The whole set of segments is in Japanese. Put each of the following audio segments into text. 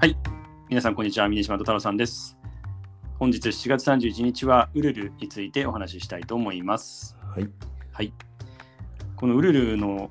はい。皆さん、こんにちは。峰島太郎さんです。本日7月31日は、ウルルについてお話ししたいと思います。はい。はい。このウルルの、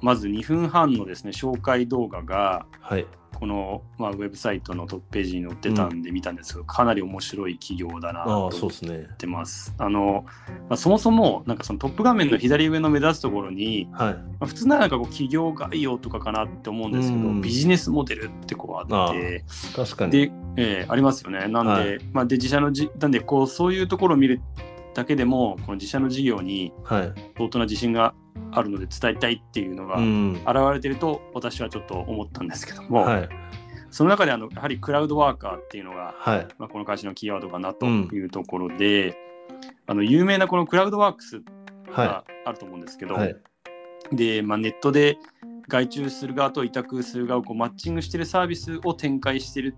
まず2分半のですね、紹介動画が、はい。この、まあ、ウェブサイトのトップページに載ってたんで見たんですけど、かなり面白い企業だなあとあ、そうですね。ってます。あの、まあ、そもそも、なんかそのトップ画面の左上の目立つところに、はい。まあ普通ならなんかこう企業概要とかかなって思うんですけど、うんビジネスモデルってこうあって、確かに。で、えーありますよね。なんで、はいまあ、で自社のじ、なんでこう、そういうところを見るだけでも、この自社の事業にはい。相当な自信があるので伝えたいっていうのがうん。現れてると、私はちょっと思ったんですけども、はい。その中であのやはりクラウドワーカーっていうのが、はい。まあ、この会社のキーワードかなというところで、あの有名なこのクラウドワークスはがあると思うんですけい。ど、はい。で、まあ、ネットで外注する側と委託する側をこうマッチングしてるサービスを展開してる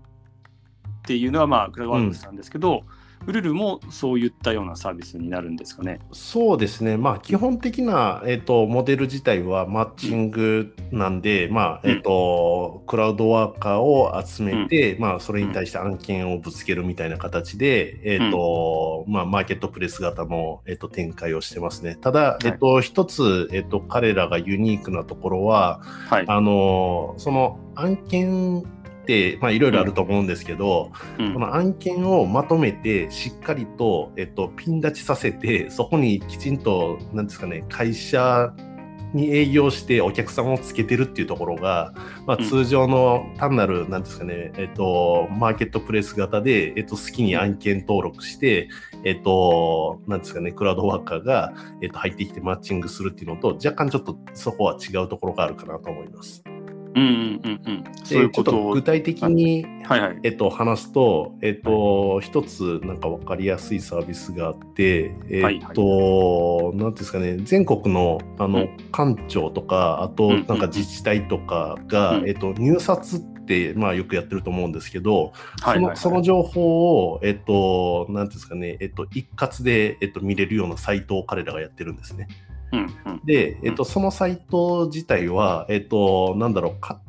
っていうのは、まあ、クラウドワークスなんですけど、ウルルもそういったようなサービスになるんですかね？そうですね。まあ、基本的な、えっ、と、モデル自体はマッチングなんで、まあ、うんえっ、と、クラウドワーカーを集めて、まあ、それに対して案件をぶつけるみたいな形で、えっ、と、まあ、マーケットプレス型の、えっ、と、展開をしてますね。ただ、いえっ、と、一つ、えっ、と、彼らがユニークなところは、はい。あの、その案件って、まあ、いろいろあると思うんですけど、うん。この案件をまとめてしっかりと、えっと、ピン立ちさせてそこにきちんとなんですかね会社に営業してお客さんをつけてるっていうところが、まあ、うん。通常の単なるなんですかね、えっと、マーケットプレス型で、えっと、好きに案件登録して、えっと、なんですかねクラウドワーカーが、えっと、入ってきてマッチングするっていうのと若干ちょっとそこは違うところがあるかなと思います。うんうんうんうん。そういうことを。具体的にはいはい。えっと、話すと、えっと、一つなんか分かりやすいサービスがあって、えっと、なんていうんですかね、全国のあのうん官庁とか、あとうんなんか自治体とかが、うんえっと、入札って、まあ、よくやってると思うんですけど、はいはいはいそのその情報を、えっと、なんですかね、えっと、一括で、えっと、見れるようなサイトを彼らがやってるんですね。うんうん。で、えっと、そのサイト自体は、えっと、なんだろう、か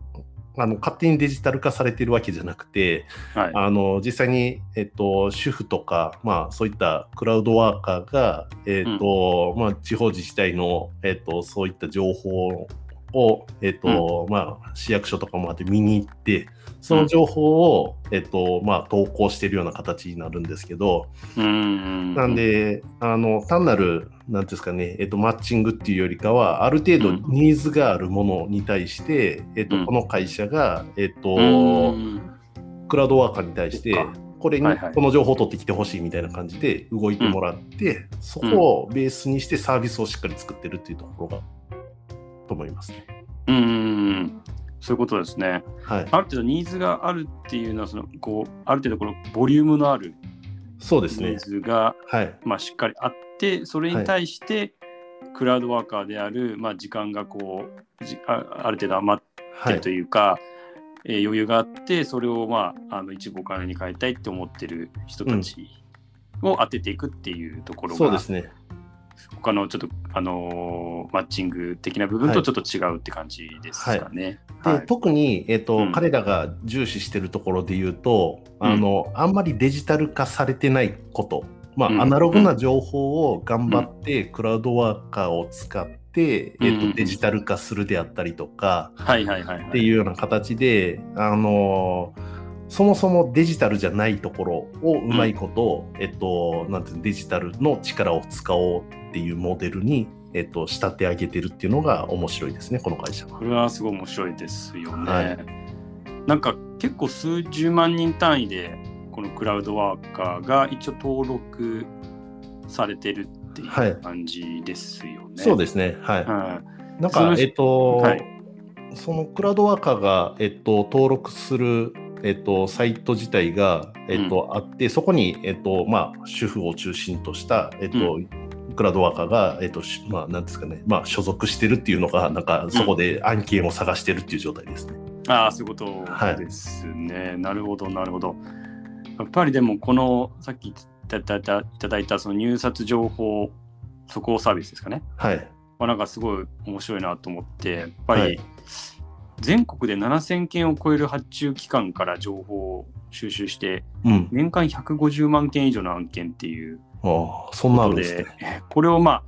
あの勝手にデジタル化されているわけじゃなくて、はい。あの実際に、えっと、主婦とか、まあ、そういったクラウドワーカーが、えっとまあ、地方自治体の、えっと、そういった情報を、えっとまあ、市役所とかもあって見に行って、その情報を、えっとまあ、投稿しているような形になるんですけど、うんうん。なん、で、あの単なる、なんですかね、えっと、マッチングっていうよりかは、ある程度うんニーズがあるものに対して、えっとうんこの会社が、えっとうんクラウドワーカーに対してこれにはいはいこの情報を取ってきてほしいみたいな感じで動いてもらって、そこをベースにしてサービスをしっかり作ってるっていうところが、と思いますね。うんうんうん。そういうことですね。はい。ある程度ニーズがあるっていうのは、そのこうある程度このボリュームのあるそうですねニー。ズが、はい。まあ、しっかりあって、それに対して、クラウドワーカーである、まあ、時間がこうじあある程度余ってはいると。いうか、えー余裕があってそれを、まあ、あの一部お金に変えたいって思ってる人たちを当てていくっていうところが、そうですね。他のちょっと、あのーマッチング的な部分とちょっと違うって感じですかね。で、はい。特に、えっとうん。彼らが重視してるところで言うと、うん。あのあんまりデジタル化されてないこと、まあうん。アナログな情報を頑張ってクラウドワーカーを使って、えっうんとデジタル化するであったりとか。っていうような形で、あのそもそもデジタルじゃないところをうまいこと、えっと、なんていうのデジタルの力を使おうっていうモデルに、えっと、仕立て上げてるっていうのが面白いですね、この会社は。これはすごい面白いですよね。はいなんか結構数十万人単位でこのクラウドワーカーが一応登録されてるっていはいう感じですよね。そうですね。はい。はなんかえっと、はいそのクラウドワーカーが、えっと、登録する、えっと、サイト自体が、えっとあって、そこに、えっとまあ、主婦を中心とした、えっとクラウドワーカーが、えっとしまあ、なんですかね、まあ、所属してるっていうのが、なんかそこで案件を探してるっていう状態ですね。い、ああそういうことですね。なるほどなるほど。やっぱりでもこのさっきいただいたいただいたその入札情報速報サービスですかね。はい。まあ、なんかすごい面白いなと思ってやっぱり、はい全国で7000件を超える発注機関から情報を収集して、うん。年間150万件以上の案件っていうああ、そんなんですね。えこれをまあ、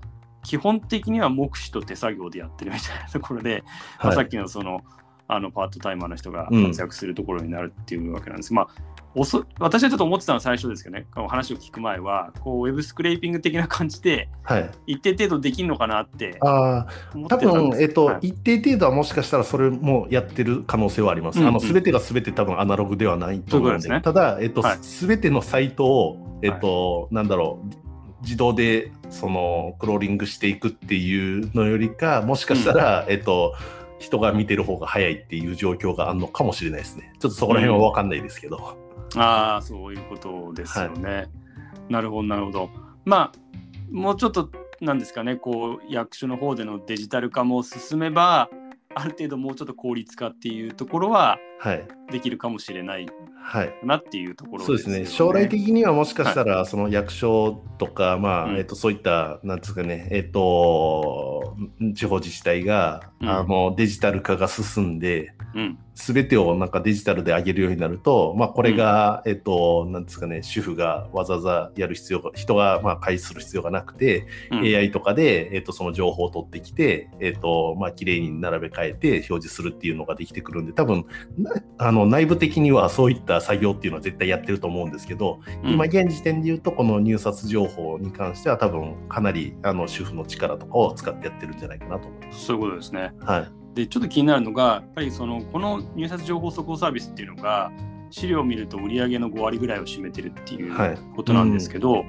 基本的には目視と手作業でやってるみたいなところで、まあはいさっきのそのあのパートタイマーの人がうん活躍するところになるっていうわけなんです。まあおそ私はちょっと思ってたのは最初ですけどね、話を聞く前は、こうウェブスクレーピング的な感じで、はい。一定程度できるのかなってああ、多分、えっと、はい一定程度はもしかしたらそれもやってる可能性はあります。うんうんあの、すべてがすべて多分アナログではないと思うんで。そういうただ、えっとはい、すべてのサイトを、えっと、なんだろう、自動で、その、クローリングしていくっていうのよりか、もしかしたら、えっと、人が見てる方が早いっていう状況があるのかもしれないですね。ちょっとそこら辺は分かんないですけど。ああ、そういうことですよね。なるほど、なるほど。まあ、もうちょっと、なんですかね、こう、役所の方でのデジタル化も進めば、ある程度もうちょっと効率化っていうところは。できるかもしれないはい。なっていうところそうですね、将来的にはもしかしたら、その役所とか、まあうん。えっと、そういった、なんですかね、えっと、地方自治体が、うん。あのデジタル化が進んで、うん。すべてをなんかデジタルで上げるようになると、まあ、これが、えっと、なんですかね、主婦がわざわざやる必要が、人がまあ介する必要がなくて、うん。AI とかで、えっと、その情報を取ってきて、えっと、まあ、綺麗に並べ替えて表示するっていうのができてくるんで、多分、なあの、内部的にはそういった作業っていうのは絶対やってると思うんですけど、うん今現時点で言うと、この入札情報に関しては多分、かなり、あの、主婦の力とかを使ってやってるんじゃないかなと思います。そういうことですね。はい。で、ちょっと気になるのが、やっぱりその、この入札情報速報サービスっていうのが、資料を見ると売上の5割ぐらいを占めてるっていうはいことなんですけど、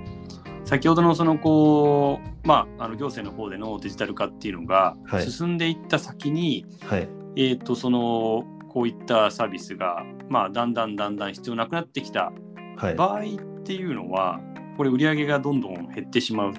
先ほどのそのこう、まあ、あの行政の方でのデジタル化っていうのがはい進んでいった先に、はい。えー、とそのこういったサービスが、まあ、だんだんだんだん必要なくなってきたはい。場合っていうのはこれ売上がどんどん減ってしまう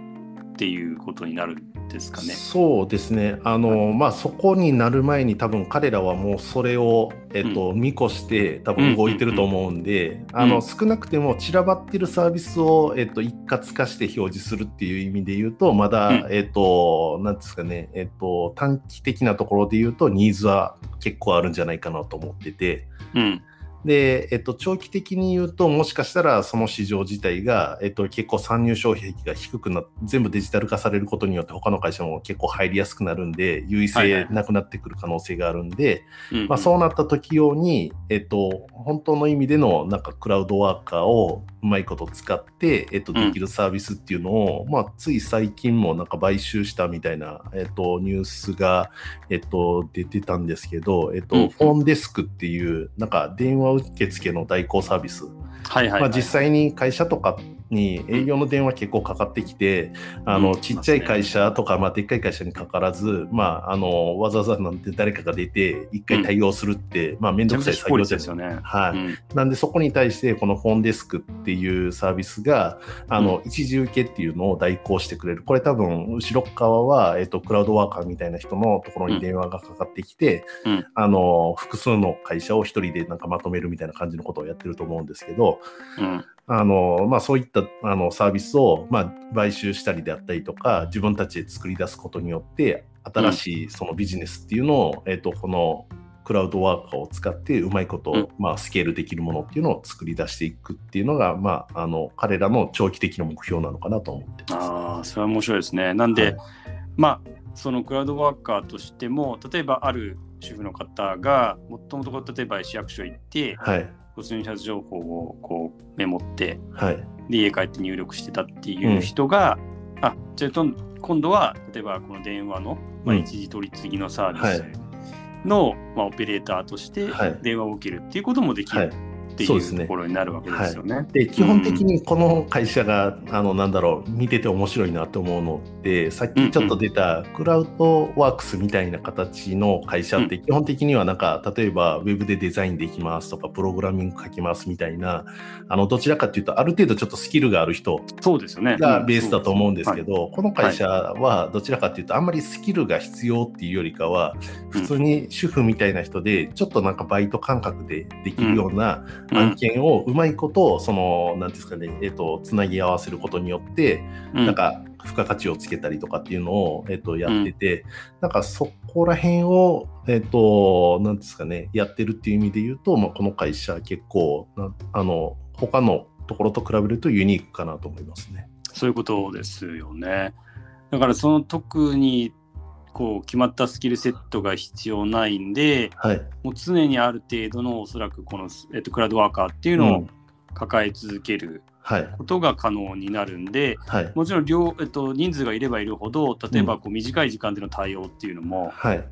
っていうことになるんですかね。そうですね、あのまあ、そこになる前に、多分彼らはもうそれを、えっと見越して、多分動いてると思うんで、あうんの少なくても散らばってるサービスを、えっと、一括化して表示するっていう意味で言うと、まだ、うん。えっと、なんですかね、えっと、短期的なところで言うと、ニーズは結構あるんじゃないかなと思ってて。うんで、えっと、長期的に言うと、もしかしたらその市場自体が、えっと、結構参入障壁が低くなっ全部デジタル化されることによって、他の会社も結構入りやすくなるんで、優位性なくなってくる可能性があるんで、うんまあ、そうなった時用に、えっと、本当の意味でのなんかクラウドワーカーをうまいこと使って、えっと、うん。できるサービスっていうのを、まあ、つい最近もなんか買収したみたいな、えっと、ニュースが、えっと、出てたんですけど、えっと、うん。フォンデスクっていう、なんか電話受付の代行サービス、はいはいはい。まあ、実際に会社とかに営業の電話結構かかってきて、あのうん。ちっちゃい会社とか、まあ、でっかい会社にかかわらず、まあ、あのわざわざなんて誰かが出て一回対応するって、まあ、めんどくさい作業ですよね。はい。うん。なんでそこに対してこのフォンデスクっていうサービスがあの、一時受けっていうのを代行してくれる。これ多分後ろ側は、えっと、クラウドワーカーみたいな人のところに電話がかかってきて、うん。あの複数の会社を一人でなんかまとめるみたいな感じのことをやってると思うんですけど、うん。あのまあ、そういったあのサービスを、まあ、買収したりであったりとか自分たちで作り出すことによって新しいそのビジネスっていうのを、えっとこのクラウドワーカーを使ってうまいこと、うん。まあ、スケールできるものっていうのを作り出していくっていうのが、まあ、あの彼らの長期的な目標なのかなと思ってます。ああそれは面白いですね。なんで、はい。まあそのクラウドワーカーとしても例えばある主婦の方がもともと例えば市役所行ってはい骨入札情報をこうメモってはい。で家帰って入力してたっていう人が、あじゃあ今度は例えばこの電話の、まあ、うん。一時取り次ぎのサービはい。スの、まあ、オペレーターとしてはい。電話を受けるっていうこともできはい。るっていそうですねうところになるわけですよね。で基本的にこの会社が、あのなんだろう見てて面白いなと思うのってさっきちょっと出たクラウドワークスみたいな形の会社って基本的にはなんか例えばウェブでデザインできますとかプログラミング書きますみたいなあのどちらかというとある程度ちょっとスキルがある人そうですよね。がベースだと思うんですけど。ど、この会社はどちらかというとあんまりスキルが必要っていうよりかは普通に主婦みたいな人でちょっとなんかバイト感覚でできるようなうん案件をうまいことそのなんていうんですかねえっ、とつなぎ合わせることによってうんなんか付加価値をつけたりとかっていうのを、えっと、やってて、うん、なんかそこら辺を、えっと、なんですかね、やってるっていう意味で言うと、まあ、この会社結構、あの、他のところと比べるとユニークかなと思いますね。そういうことですよね。だからその特にこう決まったスキルセットが必要ないんで、はい、もう常にある程度のおそらくこの、えっと、クラウドワーカーっていうのを抱え続けることが可能になるんで、はい、もちろん両、えっと、人数がいればいるほど例えばこう短い時間での対応っていうのも、はい、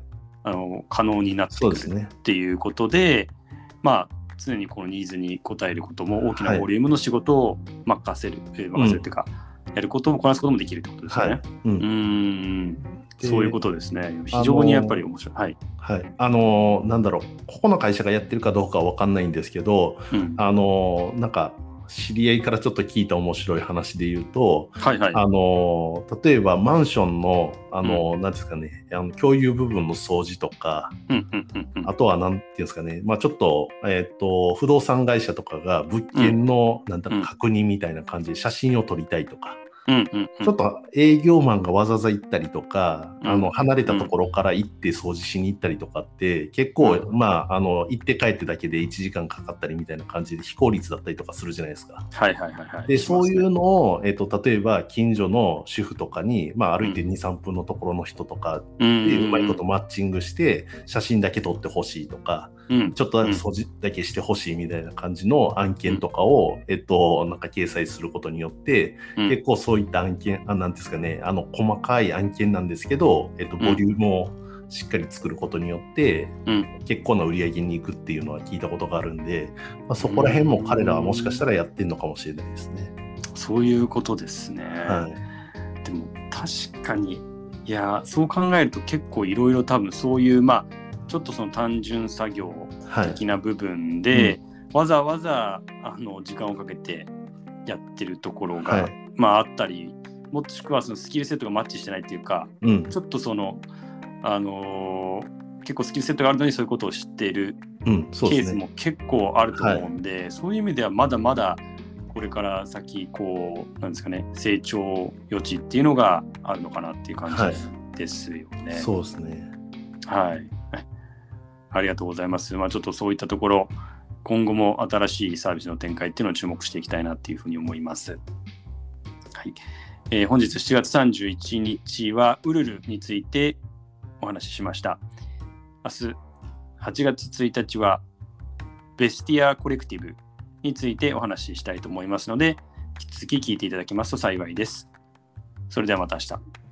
あの可能になってくるっていうことで、ね、まあ常にこのニーズに応えることも大きなボリュームの仕事を任せる、はい、任せるっていうか、うん、やることもこなすこともできるってことですね。はい、うん、うんそういうことですね。非常にやっぱり面白い。はい。はい。あのなんだろう、ここの会社がやってるかどうかは分かんないんですけど、うん、あのなんか、知り合いからちょっと聞いた面白い話で言うと、はいはい、あの例えばマンションのあの、うん、なんですかね。あの共有部分の掃除とか、うんうんうんうん、あとはなんていうんですかね、まあ、ちょっと,、えーと、不動産会社とかが物件の、うん、なんだろう確認みたいな感じで写真を撮りたいとか、うんうんうん、ちょっと営業マンがわざわざ行ったりとか、うん、あの離れたところから行って掃除しに行ったりとかって結構、うん、まああの行って帰ってだけで1時間かかったりみたいな感じで非効率だったりとかするじゃないですか。はいはいはいはい、でそういうのを、えーと、例えば近所の主婦とかに、まあ、歩いて2、うん、3分のところの人とかでうまいことマッチングして写真だけ撮ってほしいとか、ちょっと掃除だけしてほしいみたいな感じの案件とかを、えっと、なんか掲載することによって、結構そういった案件、あなんですかね、あの、細かい案件なんですけど、えっと、ボリュームをしっかり作ることによって、うん、結構な売り上げに行くっていうのは聞いたことがあるんで、まあ、そこら辺も彼らはもしかしたらやってるのかもしれないですね。そういうことですね。はい、でも確かにいやそう考えると結構いろいろ多分そういうまあちょっとその単純作業的な部分で、はいうん、わざわざあの時間をかけてやってるところが、はい、まああったりもしくはそのスキルセットがマッチしてないっていうか、うん、ちょっとそのあのー、結構スキルセットがあるのにそういうことを知っているケースも結構あると思うんで、うんね、そういう意味ではまだまだこれから先こうなんですかね成長余地っていうのがあるのかなっていう感じですよね。はい、そうですね。はい。ありがとうございます。まあ、ちょっとそういったところ、今後も新しいサービスの展開っていうのを注目していきたいなっていうふうに思います。はいえー、本日7月31日はウルルについてお話ししました。明日8月1日はベスティアコレクティブについてお話ししたいと思いますので、引き続き聞いていただきますと幸いです。それではまた明日。